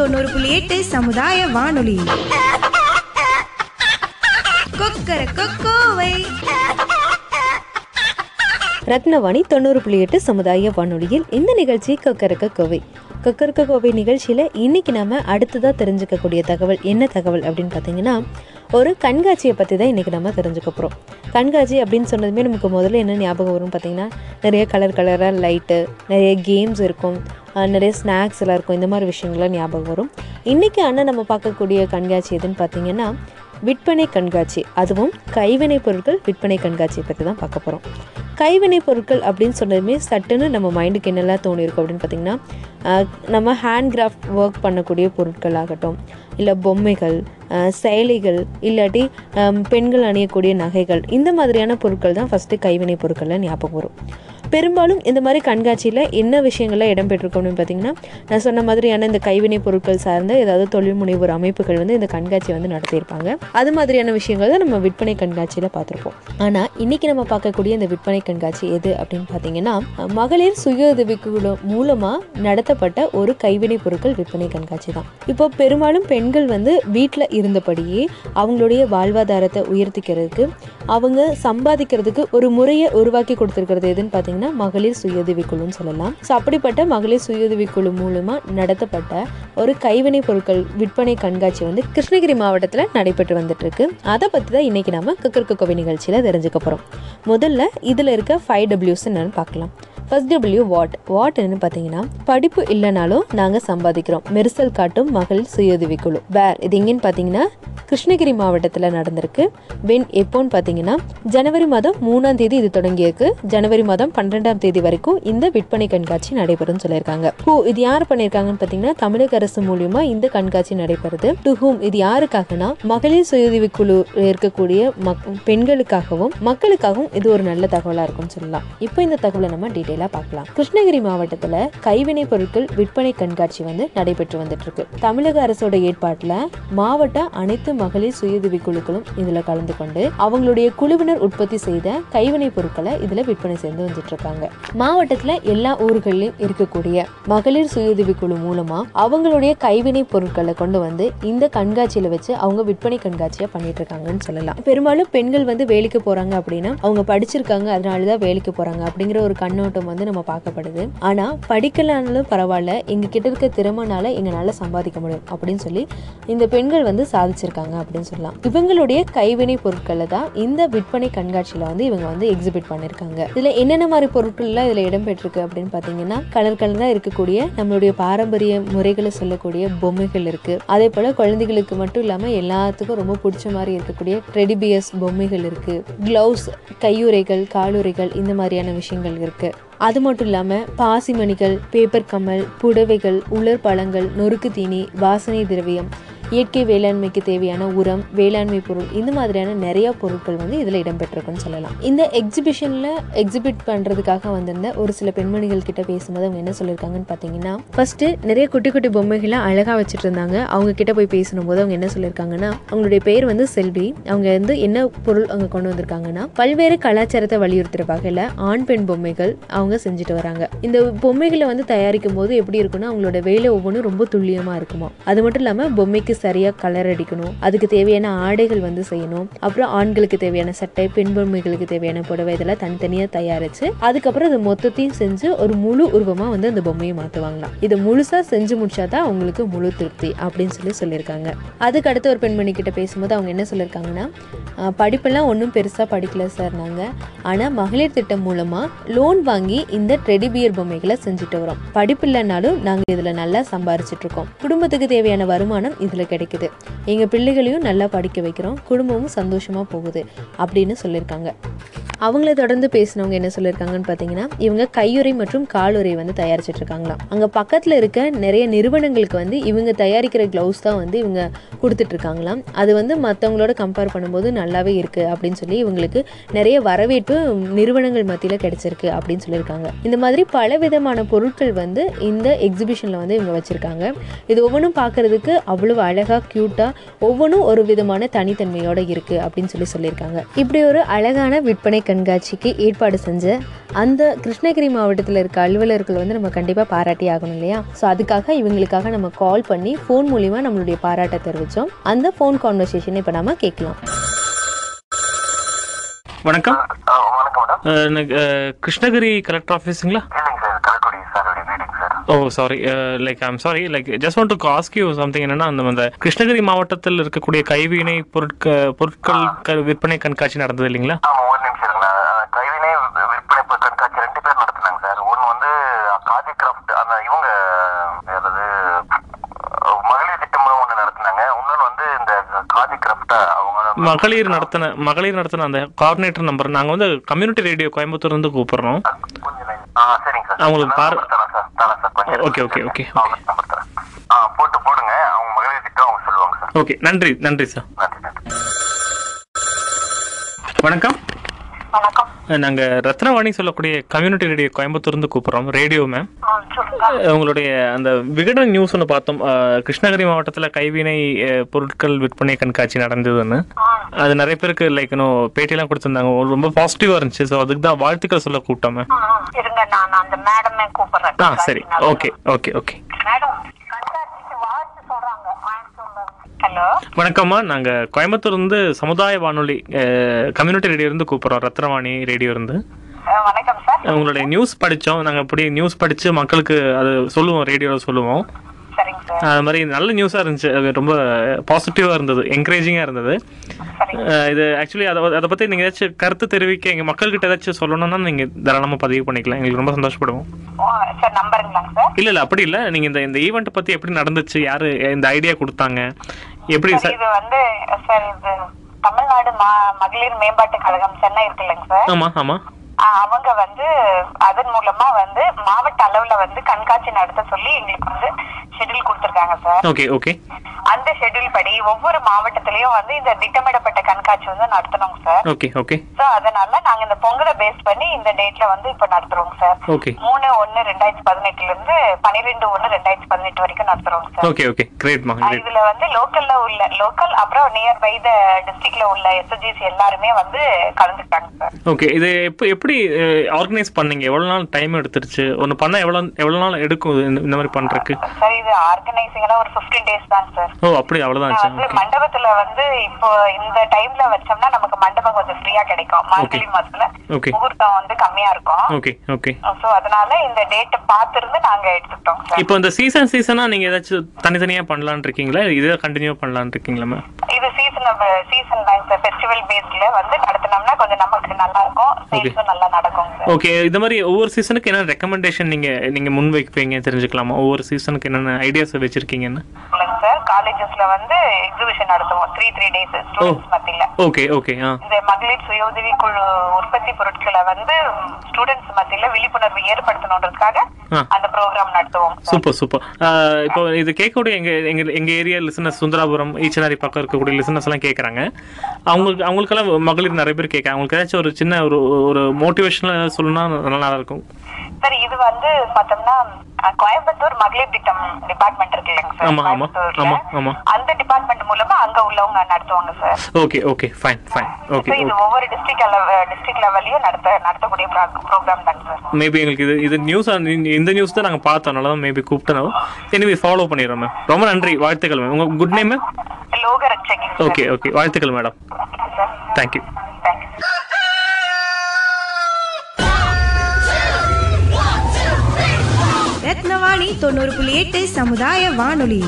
தொண்ணூறு புள்ளி எட்டு சமுதாய வானொலி. கொக்கர கொக்கோவை. ரத்னவாணி தொண்ணூறு புள்ளி எட்டு சமுதாய வானொலியில் இந்த நிகழ்ச்சி கக்கரக்க கோவை. கக்கரக்க கோவை நிகழ்ச்சியில் இன்னைக்கு நாம அடுத்ததாக தெரிஞ்சுக்கக்கூடிய தகவல் என்ன தகவல் அப்படின்னு பார்த்தீங்கன்னா ஒரு கண்காட்சியை பற்றி தான் இன்றைக்கி நம்ம தெரிஞ்சுக்க போகிறோம் கண்காட்சி அப்படின்னு சொன்னதுமே நமக்கு முதல்ல என்ன ஞாபகம் வரும்னு பார்த்தீங்கன்னா நிறைய கலர் கலராக லைட்டு நிறைய கேம்ஸ் இருக்கும். நிறைய ஸ்நாக்ஸ் எல்லாம் இருக்கும். இந்த மாதிரி விஷயங்கள்லாம் ஞாபகம் வரும். இன்றைக்கி ஆனால் நம்ம பார்க்கக்கூடிய கண்காட்சி எதுன்னு பார்த்தீங்கன்னா விற்பனை கண்காட்சி. அதுவும் கைவினை பொருட்கள் விற்பனை கண்காட்சியை பற்றி தான் பார்க்க போகிறோம் கைவினை பொருட்கள் அப்படின்னு சொன்னதுமே சட்டுன்னு நம்ம மைண்டுக்கு என்னெல்லாம் தோணியிருக்கும் அப்படின்னு பார்த்தீங்கன்னா நம்ம ஹேண்ட் கிராஃப்ட் ஒர்க் பண்ணக்கூடிய பொருட்கள் ஆகட்டும் இல்லை பொம்மைகள் செயலிகள் இல்லாட்டி பெண்கள் அணியக்கூடிய நகைகள் இந்த மாதிரியான பொருட்கள் தான் ஃபஸ்ட்டு கைவினை பொருட்களில் ஞாபகம் வரும். பெரும்பாலும் இந்த மாதிரி கண்காட்சியில் என்ன விஷயங்கள்லாம் இடம்பெற்றிருக்கும் அப்படின்னு பார்த்தீங்கன்னா நான் சொன்ன மாதிரியான இந்த கைவினை பொருட்கள் சார்ந்த ஏதாவது தொழில் முனைவோர் அமைப்புகள் வந்து இந்த கண்காட்சியை வந்து நடத்தியிருப்பாங்க. அது மாதிரியான விஷயங்கள் தான் நம்ம விற்பனை கண்காட்சியில் பார்த்துருப்போம். ஆனால் இன்னைக்கு நம்ம பார்க்கக்கூடிய இந்த விற்பனை கண்காட்சி எது அப்படின்னு பார்த்தீங்கன்னா மகளிர் சுய உதவிக்குழு மூலமாக நடத்தப்பட்ட ஒரு கைவினை பொருட்கள் விற்பனை கண்காட்சி தான். இப்போ பெரும்பாலும் பெண்கள் வந்து வீட்டில் இருந்தபடியே அவங்களுடைய வாழ்வாதாரத்தை உயர்த்திக்கிறதுக்கு அவங்க சம்பாதிக்கிறதுக்கு ஒரு முறையை உருவாக்கி கொடுத்துருக்கிறது எதுன்னு பார்த்தீங்கன்னா மகளிர் சுயஉதவி குழுன்னு சொல்லலாம். ஸோ அப்படிப்பட்ட மகளிர் சுயஉதவி குழு மூலமாக நடத்தப்பட்ட ஒரு கைவினை பொருட்கள் விற்பனை கண்காட்சி வந்து கிருஷ்ணகிரி மாவட்டத்தில் நடைபெற்று வந்துட்டு இருக்கு அதை பற்றி தான் இன்னைக்கு நம்ம கக்கருக்கு கோவை நிகழ்ச்சியில் தெரிஞ்சுக்க போகிறோம் முதல்ல இதில் இருக்க ஃபைவ் டபிள்யூஸ் என்னன்னு பார்க்கலாம். ஃபர்ஸ்ட் டபிள்யூ வாட் வாட் என்ன பார்த்தீங்கன்னா படிப்பு இல்லைனாலும் நாங்கள் சம்பாதிக்கிறோம். மெரிசல் காட்டும் மகளிர் சுயஉதவி குழு வேர் இது எங்கேன்னு பார்த்தீங்கன்னா கிருஷ்ணகிரி மாவட்டத்தில் நடந்திருக்கு. வென் எப்போன்னு பார்த்தீங்கன்னா ஜனவரி மாதம் மூணாம் தேதி இது தொடங்கியிருக்கு. ஜனவரி மாதம் பன்னிரெண்டாம் தேதி வரைக்கும் இந்த விற்பனை கண்காட்சி நடைபெறும்னு சொல்லியிருக்காங்க. ஹூ இது யார் பண்ணியிருக்காங்கன்னு பார்த்தீங்கன்னா தமிழக அரசு மூலியமா இந்த கண்காட்சி நடைபெறுது. டு ஹூம் இது யாருக்காகனா மகளிர் சுயஉதவி குழு இருக்கக்கூடிய மக் பெண்களுக்காகவும் மக்களுக்காகவும் இது ஒரு நல்ல தகவலாக இருக்கும்னு சொல்லலாம். இப்போ இந்த தகவலை நம்ம டீட்டெயிலாக பார்க்கலாம். கிருஷ்ணகிரி மாவட்டத்தில் கைவினை பொருட்கள் விற்பனை கண்காட்சி வந்து நடைபெற்று வந்துட்டு இருக்கு தமிழக அரசோட ஏற்பாட்டில் மாவட்ட அனைத்து மகளிர் சுயஉதவி குழுக்களும் இதில் கலந்து கொண்டு அவங்களுடைய குழுவினர் உற்பத்தி செய்த கைவினை பொருட்களை இதில் விற்பனை செய்து வந்துட்டு இருக்காங்க மாவட்டத்தில் எல்லா ஊர்களிலும் இருக்கக்கூடிய மகளிர் சுயஉதவி குழு மூலமா அவங்களுடைய கைவினை பொருட்களை கொண்டு வந்து இந்த கண்காட்சியில வச்சு அவங்க விற்பனை கண்காட்சியை பண்ணிட்டு இருக்காங்கன்னு சொல்லலாம். பெரும்பாலும் பெண்கள் வந்து வேலைக்கு போறாங்க அப்படின்னா அவங்க படிச்சிருக்காங்க அதனால தான் வேலைக்கு போறாங்க அப்படிங்கிற ஒரு கண்ணோட்டம் வந்து நம்ம பார்க்கப்படுது. ஆனால் படிக்கலனாலும் பரவாயில்ல. எங்கள் கிட்ட இருக்க திறமைனால எங்களால் சம்பாதிக்க முடியும் அப்படின்னு சொல்லி இந்த பெண்கள் வந்து சாதிச்சிருக்காங்க அப்படின்னு சொல்லலாம். இவங்களுடைய கைவினை பொருட்களை தான் இந்த விற்பனை கண்காட்சியில் வந்து இவங்க வந்து எக்ஸிபிட் பண்ணியிருக்காங்க இதில் என்னென்ன மாதிரி பொருட்கள்லாம் இதில் இடம்பெற்றிருக்கு அப்படின்னு பார்த்தீங்கன்னா கலர் கலராக இருக்கக்கூடிய நம்மளுடைய பாரம்பரிய முறைகளை சொல்லக்கூடிய பொம்மைகள் இருக்குது அதே போல் குழந்தைகளுக்கு மட்டும் இல்லாமல் எல்லாத்துக்கும் ரொம்ப பிடிச்ச மாதிரி இருக்கக்கூடிய ரெடிபியஸ் பொம்மைகள் இருக்குது க்ளவுஸ் கையுறைகள் காலுறைகள் இந்த மாதிரியான விஷயங்கள் இருக்குது அது மட்டும் இல்லாமல் பாசிமணிகள் பேப்பர் கம்மல் புடவைகள் உலர் பழங்கள் நொறுக்கு தீனி வாசனை திரவியம். இயற்கை வேளாண்மைக்கு தேவையான உரம் வேளாண்மை பொருள் இந்த மாதிரியான நிறைய பொருட்கள் வந்து இதில் இடம்பெற்றிருக்குன்னு சொல்லலாம். இந்த எக்ஸிபிஷனில் எக்ஸிபிட் பண்ணுறதுக்காக வந்திருந்த ஒரு சில பெண்மணிகள் கிட்ட பேசும்போது அவங்க என்ன சொல்லியிருக்காங்கன்னு பார்த்தீங்கன்னா ஃபஸ்ட்டு நிறைய குட்டி குட்டி பொம்மைகளை அழகாக வச்சுட்டு இருந்தாங்க அவங்க கிட்ட போய் பேசணும்போது அவங்க என்ன சொல்லியிருக்காங்கன்னா அவங்களுடைய பேர் வந்து செல்வி. அவங்க வந்து என்ன பொருள் அவங்க கொண்டு வந்திருக்காங்கன்னா பல்வேறு கலாச்சாரத்தை வலியுறுத்துற வகையில் ஆண் பெண் பொம்மைகள் அவங்க செஞ்சுட்டு வராங்க. இந்த பொம்மைகளை வந்து தயாரிக்கும் போது எப்படி இருக்குன்னா அவங்களோட வேலை ஒவ்வொன்றும் ரொம்ப துல்லியமாக இருக்குமா. அது மட்டும் இல்லாமல் பொம்மைக்கு சரியாக கலர் அடிக்கணும். அதுக்கு தேவையான ஆடைகள் வந்து செய்யணும். அப்புறம் ஆண்களுக்கு தேவையான சட்டை பெண்பொம்மைகளுக்கு தேவையான புடவை இதெல்லாம் தனித்தனியாக தயாரித்து அதுக்கப்புறம் அது மொத்தத்தையும் செஞ்சு ஒரு முழு உருவமாக வந்து அந்த பொம்மையை மாற்றுவாங்களாம் இதை முழுசாக செஞ்சு முடிச்சாதான் அவங்களுக்கு முழு திருப்தி அப்படின்னு சொல்லி சொல்லியிருக்காங்க. அதுக்கு அடுத்து ஒரு பெண்மணி கிட்ட பேசும்போது அவங்க என்ன சொல்லியிருக்காங்கன்னா படிப்பெல்லாம் ஒன்றும் பெருசாக படிக்கல சார் நாங்கள் ஆனால் மகளிர் திட்டம் மூலமாக லோன் வாங்கி இந்த டெடிபியர் பொம்மைகளை செஞ்சுட்டு வரோம். படிப்பு இல்லைனாலும் நாங்கள் இதில் நல்லா சம்பாரிச்சிட்டு இருக்கோம். குடும்பத்துக்கு தேவையான வருமானம் இதில் கிடைக்குது. எங்கள் பிள்ளைகளையும் நல்லா படிக்க வைக்கிறோம். குடும்பமும் சந்தோஷமாக போகுது அப்படின்னு சொல்லியிருக்காங்க அவங்கள தொடர்ந்து பேசினவங்க என்ன சொல்லியிருக்காங்கன்னு பார்த்தீங்கன்னா இவங்க கையுறை மற்றும் காலுறை வந்து தயாரிச்சிட்டு இருக்காங்களாம் அங்கே பக்கத்தில் இருக்க நிறைய நிறுவனங்களுக்கு வந்து இவங்க தயாரிக்கிற க்ளவுஸ் தான் வந்து இவங்க கொடுத்துட்ருக்காங்களாம். அது வந்து மற்றவங்களோட கம்பேர் பண்ணும்போது நல்லாவே இருக்குது அப்படின்னு சொல்லி இவங்களுக்கு நிறைய வரவேற்பு நிறுவனங்கள் மத்தியில் கிடைச்சிருக்கு அப்படின்னு சொல்லியிருக்காங்க இந்த மாதிரி பல விதமான பொருட்கள் வந்து இந்த எக்ஸிபிஷனில் வந்து இவங்க வச்சுருக்காங்க. இது ஒவ்வொன்றும் பார்க்கறதுக்கு அவ்வளோ அழகாக க்யூட்டாக ஒவ்வொன்றும் ஒரு விதமான தனித்தன்மையோட இருக்குது அப்படின்னு சொல்லி சொல்லியிருக்காங்க. இப்படி ஒரு அழகான விற்பனை கண்காட்சிக்கு ஏற்பாடு செஞ்ச அந்த கிருஷ்ணகிரி மாவட்டத்தில் இருக்க அலுவலர்கள் வந்து நம்ம கண்டிப்பாக பாராட்டி ஆகணும் இல்லையா? ஸோ அதுக்காக இவங்களுக்காக நம்ம கால் பண்ணி ஃபோன் மூலிமா நம்மளுடைய பாராட்டை தெரிவித்தோம் அந்த ஃபோன் கான்வர்சேஷனை இப்போ நம்ம கேட்கலாம். வணக்கம். கிருஷ்ணகிரி கலெக்டர் ஆஃபீஸுங்களா இல்லைங்க சார் கலக்குடி சாருடைய வீடுங்க sir oh sorry like I'm sorry like just want to ask you something என்னன்னா அந்த கிருஷ்ணகிரி மாவட்டத்தில் இருக்கக்கூடிய கைவினை பொருட்க பொருட்கள் க- விற்பனை கண்காட்சி நடந்தது இல்லைங்களா? ஒரு நிமிஷம் கைவினை விற்பனை கண்காட்சி ரெண்டு பேர் நடத்துனாங்க சார். ஒன்று வந்து காதி கிராஃப்ட் அந்த இவங்க அதாவது மகளிர் திட்டம் ஒன்று நடத்துனாங்க. இன்னொன்று வந்து இந்த காதி கிராஃப்ட் மகளிர் நடத்தின மகளிர் நடத்தின அந்த கோஆர்டினேட்டர் நம்பர் நாங்கள் வந்து கம்யூனிட்டி ரேடியோ கோயம்புத்தூர் இருந்து கூப்பிடுறோம். அவங்களுக்கு பாரு- number தரேன் சார் தரேன் சார் கொஞ்சம் ஓகே, ஓகே, ஓகே, போட்டு போடுங்க. அவங்க மகளிர் திட்டம் அவங்க சொல்லுவாங்க சார். ஓகே நன்றி நன்றி சார். வணக்கம். வணக்கம். நாங்கள் ரத்னவாணி சொல்லக்கூடிய கம்யூனிட்டி ரேடியோ கோயம்புத்தூர் இருந்து கூப்பிடுறோம். ரேடியோ மேம் உங்களுடைய அந்த விகடன் நியூஸ் ஒன்று பார்த்தோம். கிருஷ்ணகிரி மாவட்டத்தில் கைவினை பொருட்கள் விற்பனை கண்காட்சி நடந்ததுன்னு. அது நிறைய பேருக்கு லைக் இன்னும் பேட்டியெல்லாம் கொடுத்துருந்தாங்க. ரொம்ப பாசிட்டிவாக இருந்துச்சு. ஸோ அதுக்கு தான் வாழ்த்துக்கள் சொல்ல கூப்பிட்டோம். ஆ, இருங்க நான் அந்த மேடமே கூப்பிடுறேன். ஆ சரி. Okay okay okay madam hello வணக்கம்மா நாங்கள் கோயம்புத்தூர் இருந்து. சமுதாய வானொலி கம்யூனிட்டி ரேடியோ இருந்து கூப்பிட்றோம். ரத்னவாணி ரேடியோ இருந்து. வணக்கம் உங்களுடைய நியூஸ் படித்தோம் நாங்கள் அப்படி நியூஸ் படித்து மக்களுக்கு அது சொல்லுவோம் ரேடியோவில் சொல்லுவோம். அது மாதிரி நல்ல நியூஸாக இருந்துச்சு. அது ரொம்ப பாசிட்டிவாக இருந்தது என்கரேஜிங்காக இருந்தது. இது ஆக்சுவலி அதை அதை பற்றி நீங்கள் ஏதாச்சும் கருத்து தெரிவிக்க எங்கள் மக்கள்கிட்ட ஏதாச்சும் சொல்லணும்னா நீங்கள் தாராளமாக பதிவு பண்ணிக்கலாம். எங்களுக்கு ரொம்ப சந்தோஷப்படுவோம். இல்லை இல்லை அப்படி இல்லை. நீங்கள் இந்த இந்த ஈவெண்ட் பற்றி எப்படி நடந்துச்சு யார் இந்த ஐடியா கொடுத்தாங்க எப்படி சார் இது வந்து சார் இது தமிழ்நாடு மகளிர் மேம்பாட்டு கழகம் சென்னை இருக்கு இல்லைங்க சார். ஆமாம் ஆமாம் அவங்க வந்து அதன் மூலமா வந்து மாவட்ட அளவுல வந்து கண்காட்சி நடத்த சொல்லி எங்களுக்கு வந்து ஷெட்யூல் கொடுத்துருக்காங்க சார். ஓகே ஓகே அந்த ஷெட்யூல் படி ஒவ்வொரு மாவட்டத்திலயும் வந்து இந்த திட்டமிடப்பட்ட கண்காட்சி வந்து நடத்தணுங்க சார் ஓகே ஓகே சோ அதனால நாங்க இந்த பொங்கலை பேஸ் பண்ணி இந்த டேட்ல வந்து இப்ப நடத்துறோம் சார் ஓகே மூணு ஒன்னு ரெண்டாயிரத்தி பதினெட்டுல இருந்து பன்னிரெண்டு ஒன்னு ரெண்டாயிரத்தி பதினெட்டு வரைக்கும் நடத்துறோம் சார் ஓகே ஓகே கிரேட் இதுல வந்து லோக்கல்ல உள்ள லோக்கல் அப்புறம் நியர் பை த டிஸ்ட்ரிக்ட்ல உள்ள எஸ்எஸ்ஜிஸ் எல்லாருமே வந்து கலந்துக்கிட்டாங்க சார் ஓகே இது எப்போ எப்படி ஆர்கனைஸ் பண்ணீங்க? எவ்வளோ நாள் டைம் எடுத்துருச்சு? ஒன்று பண்ணால் எவ்வளோ எவ்வளோ நாள் எடுக்கும் இந்த மாதிரி பண்ணுறதுக்கு சார் இது ஆர்கனைசிங்னா ஒரு 15 டேஸ் தான் சார் ஓ அப்படி ஓகே மண்டபத்துல வந்து இப்போ இந்த டைம்ல வச்சோம்னா நமக்கு மண்டபம் கொஞ்சம் ஃப்ரீயா கிடைக்கும். மார்கழி மாசத்துல முகூர்த்தம் வந்து கம்மியா இருக்கும். ஓகே ஓகே சோ அதனால இந்த டேட்டை பார்த்திருந்து நாங்க எடுத்துக்கிட்டோம் சார் இப்போ இந்த சீசன் சீசனாக நீங்கள் ஏதாச்சும் தனித்தனியாக பண்ணலான்னு இருக்கீங்களா? இதே கண்டினியூ பண்ணலான்னு இருக்கீங்களா மேம் இது சீசன் சீசன் சார் ஃபெஸ்டிவல் பேஸ்ல வந்து நடத்தினோம்னா கொஞ்சம் நமக்கு நல்லா இருக்கும் சேல்ஸும் நல்லா நடக்கும் ஓகே இந்த மாதிரி ஒவ்வொரு சீசனுக்கு என்ன ரெக்கமெண்டேஷன் நீங்கள் நீங்கள் முன் வைப்பீங்க தெரிஞ்சுக்கலாமா? ஒவ்வொரு சீசனுக்கு என்னென்ன ஐடியாஸ் வச்சுருக்கீங்கன்னு? சார். காலேஜஸ்ல வந்து எக்ஸிபிஷன் நடத்துவோம். த்ரீ த்ரீ டேஸ் ஸ்டூடெண்ட்ஸ் மத்தியில. ஓகே ஓகே இந்த மகளிர் சுய உதவி குழு உற்பத்தி பொருட்களை வந்து ஸ்டூடெண்ட்ஸ் மத்தியில விழிப்புணர்வு ஏற்படுத்தணுன்றதுக்காக. அந்த ப்ரோக்ராம் நடத்துவோம் சூப்பர் சூப்பர் இப்போ இது கேட்கக்கூடிய எங்க எங்க எங்க ஏரியா லிசனஸ் சுந்தராபுரம் ஈச்சனாரி பக்கம் இருக்கக்கூடிய லிசனஸ் எல்லாம் கேட்குறாங்க அவங்களுக்கு அவங்களுக்கெல்லாம் மகளிர் நிறைய பேர் கேட்க அவங்களுக்கு ஏதாச்சும் ஒரு சின்ன ஒரு ஒரு மோட்டிவேஷனில் சொல்லணும்னா நல்லா இருக்கும். சார் இது வந்து பார்த்தோம்னா கோயம்புத்தூர் மகளிர் திட்டம் டிபார்ட்மெண்ட் இருக்கு இல்லைங்க சார். அந்த டிபார்ட்மெண்ட் மூலமா அங்க உள்ளவங்க நடத்துவாங்க sir okay okay fine fine okay இது ஒவ்வொரு டிஸ்ட்ரிக்ட் டிஸ்ட்ரிக்ட் லெவல்லையும் நடத்த நடத்தக்கூடிய ப்ரோக்ராம் தாங்க சார் மேபி எங்களுக்கு இது இது நியூஸ் இந்த நியூஸ் தான் நாங்கள் பார்த்தோம். அதனால தான் மேபி கூப்பிட்டோம் எனிவே ஃபாலோ பண்ணிடுறோம் மேம் ரொம்ப நன்றி. வாழ்த்துக்கள் மேம் உங்கள் good name ma'am Loka Ratchagi okay okay வாழ்த்துக்கள் madam thank you thank you Rathnavani தொண்ணூறு புள்ளி எட்டு சமுதாய வானொலி.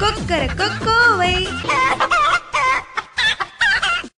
கொக்கர கொக்கோவை.